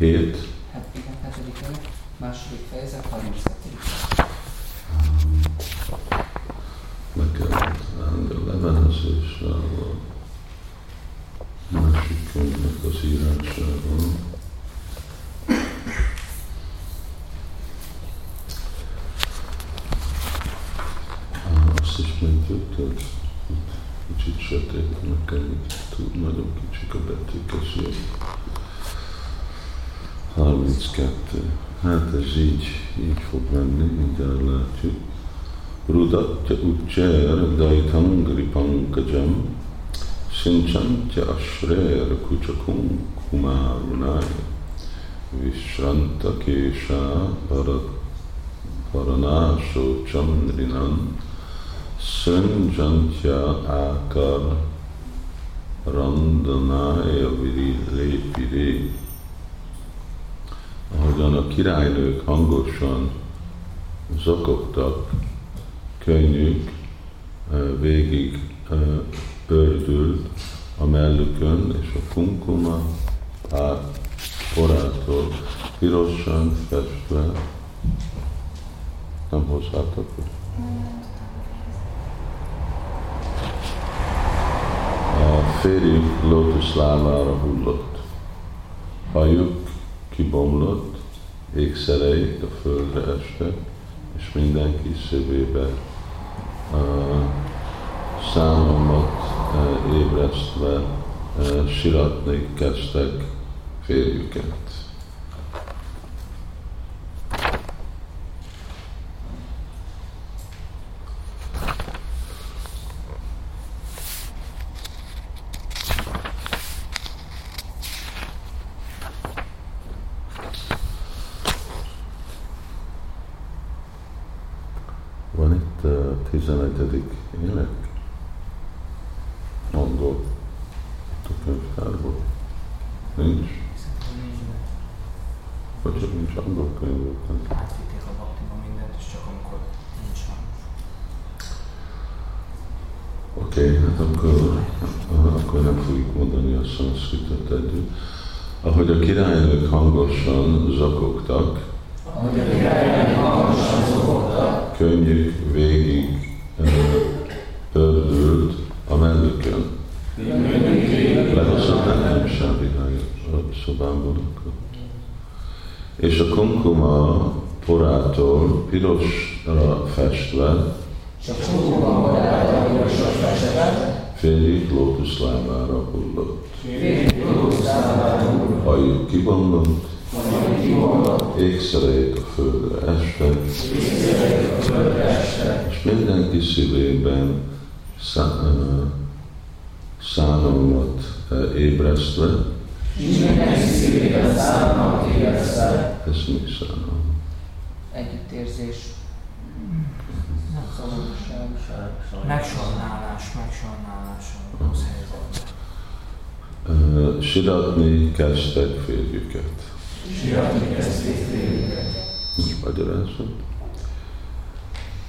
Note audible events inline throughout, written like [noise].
7. Hát igen, hetedik év, második fejezet, 37. Le kell állni a levelezéssel, a másik könyvnek az írásával. Azt is megtudtad, kicsit sötét, nekem túl nagyon kicsik a betűk, ezért 32. Hát ez így, így fog menni, mindjárt látjuk. Rudatya Uchcher Daitangri Pankajam Sinchantya Ashrer Kuchakum Kumarunaya Vishranta Kesha Paranasho Chandrinan Sunjantya Akar Randanaya Viri Lepire ahogyan a királynők hangosan zokogtak, könnyük végig ördült a mellükön, és a kunkuma át porától pirosan festve, nem hozzátok? A férjük lótuszlávára hullott. Hajuk kibomlott, ékszereik a földre estek, és mindenki szívébe uh, számomat uh, ébresztve uh, siratni kezdtek férjüket. Van itt a 11. ének? Angol. A könyvtárban. Nincs? Vagy csak nincs angol könyv? Átvitték a baktiba mindent, és csak amikor nincs. Oké, okay, hát akkor, akkor nem fogjuk mondani a szanszkritot együtt. Ahogy a királynők hangosan zakogtak, Ahogy a királynők hangosan szokogtak, könnyük végig ördült a mellükön. Lehozott nekem semmi a szobámból akkor. És a kunkuma porától pirosra festve csak csúcsuban modellálta a pirosra festve, félig félig lótuszámára hullott, Hajuk kibomlott, ékszereit a földre este, és mindenki szívében szánalmat ébresztve, és mindenki szívében szánalmat érezte, ez mi szánalom? együttérzés, megsajnálás, megsajnálás a rossz helyzetben. Siratni kezdtek férjüket. Siratni kezdték. Nincs magyarázat.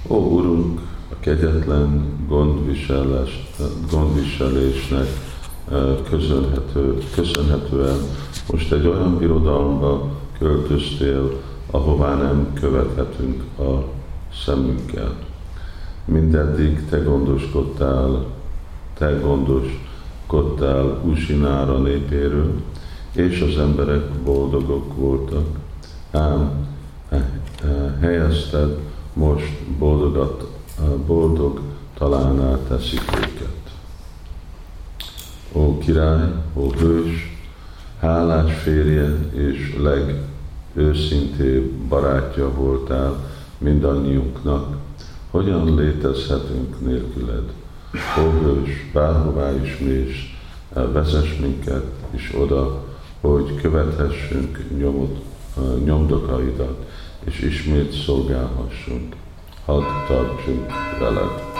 Ó, Urunk, a kegyetlen gondviselés, gondviselésnek ö, köszönhető, köszönhetően most egy olyan birodalomba költöztél, ahová nem követhetünk a szemünkkel. Mindeddig te gondoskodtál, te gondoskodtál Usinára népéről, és az emberek boldogok voltak. Ám eh, eh, helyezted most boldogat, eh, boldog találná teszik őket. Ó király, ó hős, hálás férje és legőszintébb barátja voltál mindannyiunknak, hogyan létezhetünk nélküled? Ó hős, bárhová is mész, vezess minket is oda, hogy követhessünk nyomod, nyomdokaidat, és ismét szolgálhassunk. Hadd tartsunk veled.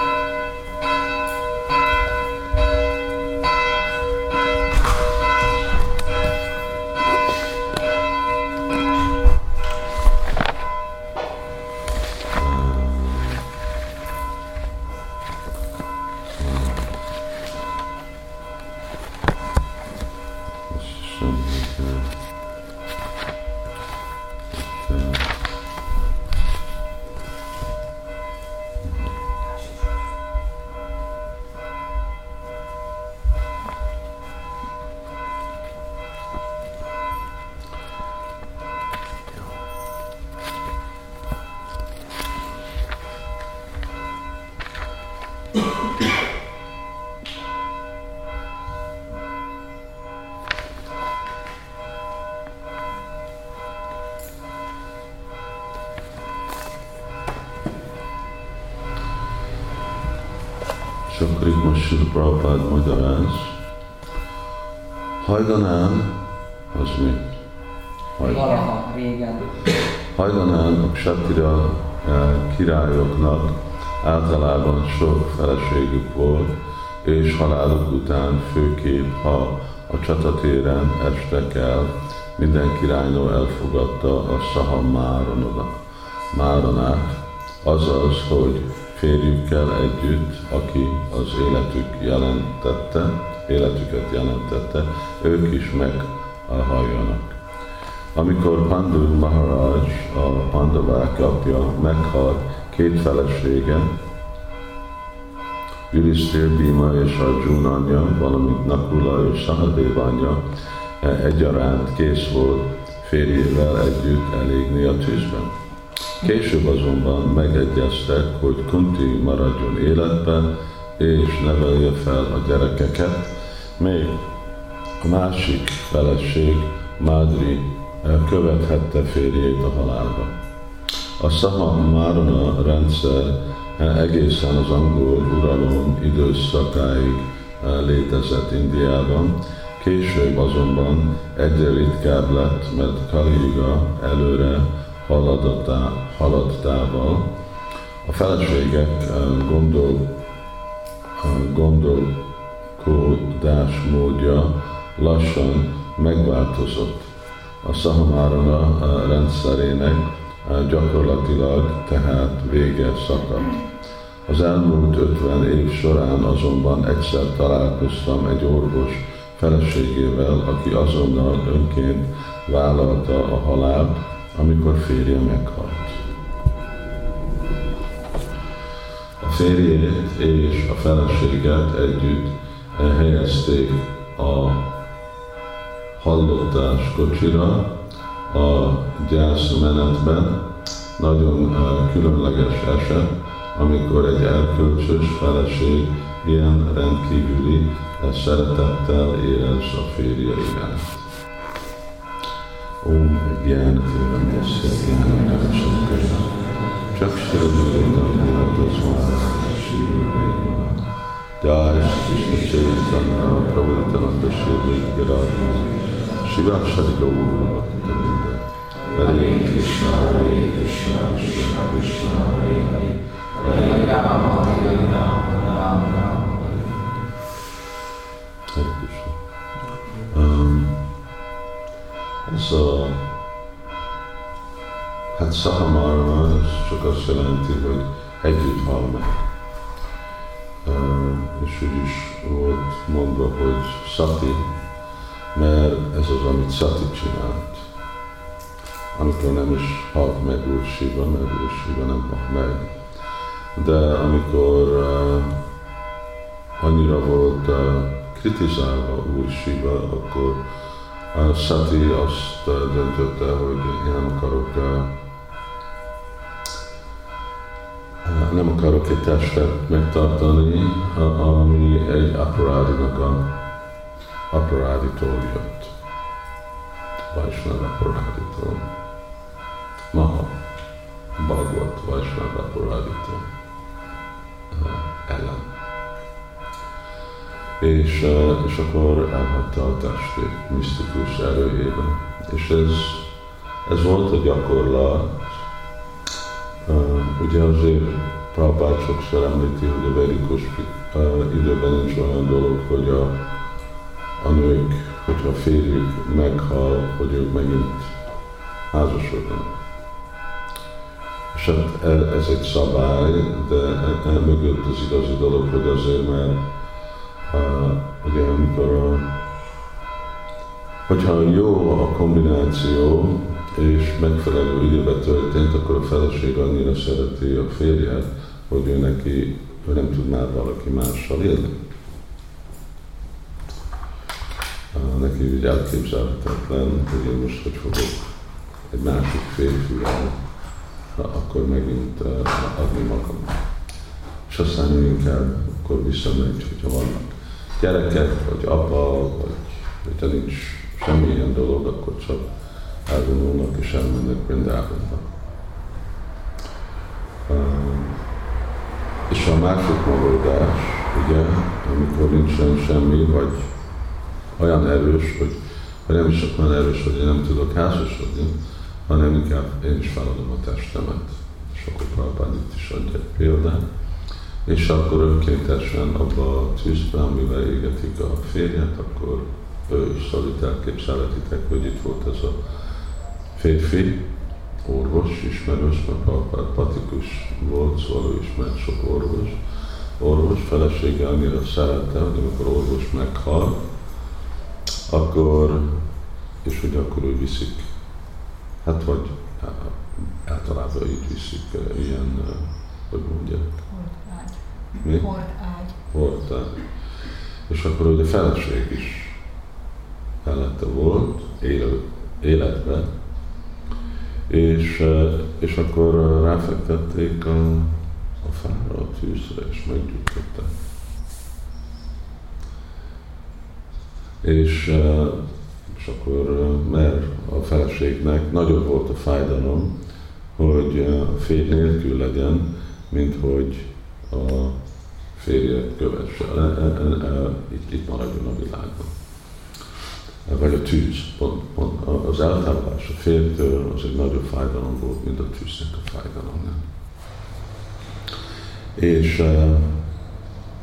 Most Sila Prabhupád magyaráz. Hajdanán, az mi? Hajdan. Valaha, régen. Hajdanán a ksatira eh, királyoknak általában sok feleségük volt, és haláluk után főképp, ha a csatatéren estek el, minden királynő elfogadta a Saha Máronát, azaz, hogy férjükkel együtt, aki az életük jelentette, életüket jelentette, ők is meghalljanak. Amikor Pandu Maharaj, a Pandavák apja meghal két felesége, Yudhiszthir, Bhima és Arjuna anyja, valamint Nakula és Sahadev anyja egyaránt kész volt férjével együtt elégni a tűzben. Később azonban megegyeztek, hogy Kunti maradjon életben, és nevelje fel a gyerekeket, még a másik feleség, Mádri, követhette férjét a halálba. A Saha Márona rendszer egészen az angol uralom időszakáig létezett Indiában, később azonban egyre ritkább lett, mert Kaliuga előre haladtával a feleségek gondol, gondolkodás módja lassan megváltozott. A Sahamárana rendszerének gyakorlatilag tehát vége szakadt. Az elmúlt 50 év során azonban egyszer találkoztam egy orvos feleségével, aki azonnal önként vállalta a halált, amikor férje meghalt. A férjét és a feleséget együtt helyezték a hallottás kocsira, a gyászmenetben, nagyon különleges eset, amikor egy elkölcsös feleség ilyen rendkívüli szeretettel érez a férje iránt. ओम ज्ञान जय कृष्ण चैतन्य प्रभु श्री गिराधन शिवा शरि हरे कृष्ण हरे कृष्ण कृष्ण कृष्ण हरे हरे हरे राम हरे राम राम Ram A hát Sahamarma, ez csak azt jelenti, hogy együtt hal meg. És úgy is volt mondva, hogy Sati, mert ez az, amit Sati csinált. Amikor nem is halt meg Úr mert Úr nem halt meg. De amikor uh, annyira volt uh, kritizálva Úr akkor Sati azt döntötte, hogy én nem akarok nem akarok egy testet megtartani, ami egy aparádinak a aparáditól jött. Vaisnav aparáditól. Maha. Bhagavad Vaisnav aparáditól ellen és, és akkor elhagyta a testét misztikus erőjében. És ez, ez volt a gyakorlat. Ugye azért Prabhupád sokszor említi, hogy a verikus időben nincs olyan dolog, hogy a, a nők, hogyha a férjük meghal, hogy ők megint házasodnak. És hát ez egy szabály, de e, e az igazi dolog, hogy azért, mert ugye amikor hogyha jó a kombináció, és megfelelő időbe történt, akkor a feleség annyira szereti a férjet, hogy ő neki ő nem tud már valaki mással élni. Neki úgy elképzelhetetlen, hogy én most hogy fogok egy másik férfivel, akkor megint adni magam. És aztán ő inkább akkor visszamegy, hogyha vannak gyerekek, vagy apa, vagy hogyha nincs semmilyen dolog, akkor csak elvonulnak és elmennek Brindávonba. És a másik megoldás, ugye, amikor nincsen semmi, vagy olyan erős, hogy, hogy nem is olyan erős, hogy én nem tudok házasodni, hanem inkább én is feladom a testemet. És akkor Prabhupád itt is adja egy példát. És akkor önkéntesen abba a tűzbe, amivel égetik a férjet, akkor ő is szalít elképzelhetitek, hogy itt volt ez a férfi, orvos, ismerős, mert patikus volt, szóval ő ismert sok orvos. Orvos felesége annyira szerette, hogy amikor orvos meghal, akkor, és ugye akkor ő viszik, hát vagy általában így viszik ilyen, hogy mondják. Mi? Hortágy. Hortágy. És akkor ugye feleség is mellette volt, élő, életben, és, és akkor ráfektették a, a fára, a tűzre, és meggyújtották. És, és akkor, mert a feleségnek nagyobb volt a fájdalom, hogy a férj nélkül legyen, mint hogy a férje kövesse. Itt, itt maradjon a világon vagy a tűz, pont, pont az eltávolás a fértől az egy nagyobb fájdalom volt, mint a tűznek a fájdalom. És uh,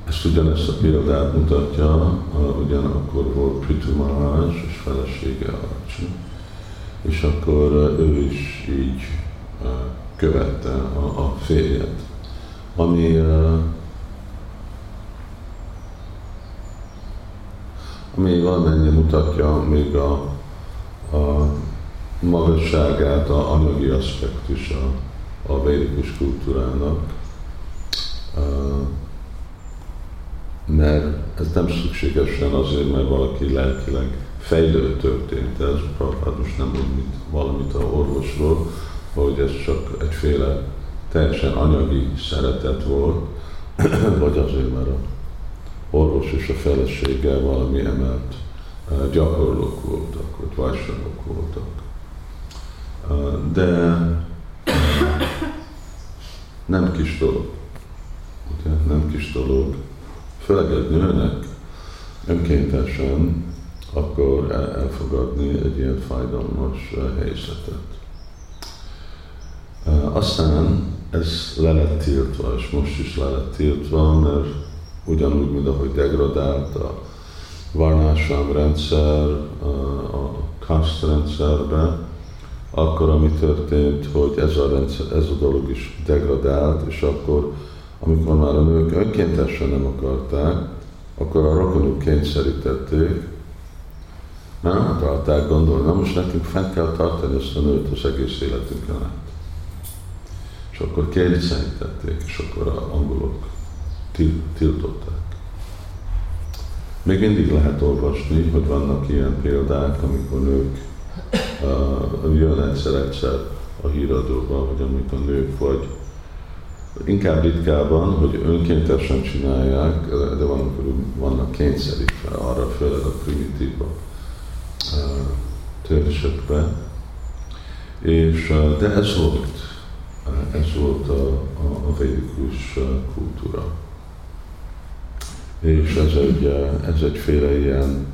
ezt ugyanezt a példát mutatja, uh, ugyanakkor volt Prithu Maharaj és felesége Arcsi, és akkor uh, ő is így uh, követte a, a férjet, ami ami valamennyi mutatja még a, a magasságát, a anyagi aspektusa a védikus kultúrának, mert ez nem szükségesen azért, mert valaki lelkileg fejlő történt ez, Prabhupád most nem mond mit, valamit a orvosról, hogy ez csak egyféle teljesen anyagi szeretet volt, [clears throat] vagy azért, mert a orvos és a felesége valami emelt gyakorlók voltak, vagy vajsanok voltak. De nem kis dolog. Ugye? Nem kis dolog. Főleg egy nőnek önkéntesen akkor elfogadni egy ilyen fájdalmas helyzetet. Aztán ez le lett tiltva, és most is le lett tiltva, mert ugyanúgy, mint ahogy degradált a varnásám rendszer, a kaszt rendszerbe, akkor ami történt, hogy ez a, rendszer, ez a dolog is degradált, és akkor, amikor már a nők önkéntesen nem akarták, akkor a rokonuk kényszerítették, mert nem akarták gondolni, na most nekünk fent kell tartani ezt a nőt az egész életünkön át. És akkor kényszerítették, és akkor a angolok tiltották. Még mindig lehet olvasni, hogy vannak ilyen példák, amikor nők uh, jön egyszer-egyszer a híradóban, hogy amikor nők vagy inkább ritkábban, hogy önkéntesen csinálják, de vannak, vannak kényszerítve arra, főleg a primitív uh, törzsekbe. És, de ez volt, ez volt a, a, a védikus kultúra és ez egy, ez egyféle ilyen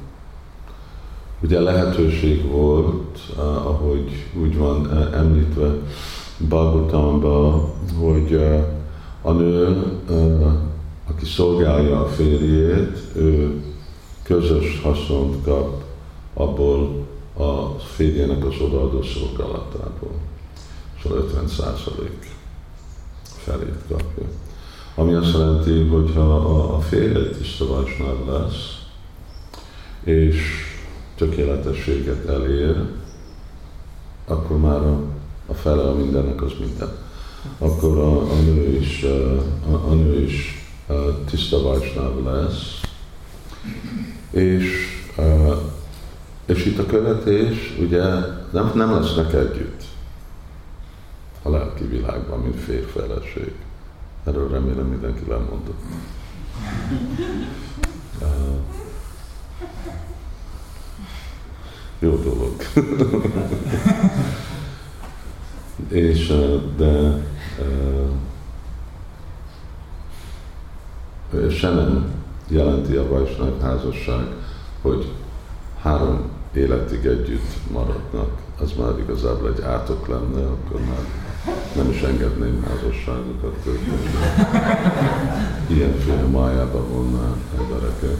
ugye lehetőség volt, ahogy úgy van említve Bhagavatamban, hogy a nő, aki szolgálja a férjét, ő közös haszont kap abból a férjének az odaadó szolgálatából. Szóval 50 százalék felét kapja. Ami azt jelenti, hogy ha a, a férje tiszta vasnáv lesz, és tökéletességet elér, akkor már a, a fele a mindennek az minden. Akkor a, a nő is, a, a nő is tiszta vajsnáv lesz, és, és itt a követés ugye nem, nem lesznek együtt a lelki világban, mint férfeleség. Erről remélem mindenki lemondott. Uh, jó dolog. És de se nem jelenti a Vajsnav házasság, hogy három életig együtt maradnak. Az már igazából egy átok lenne, akkor már nem is engedném házasságokat történni. Ilyenféle májába vonná embereket.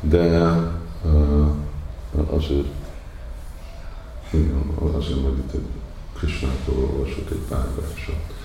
De azért, igen, azért majd itt egy Krishnától olvasok egy pár verset.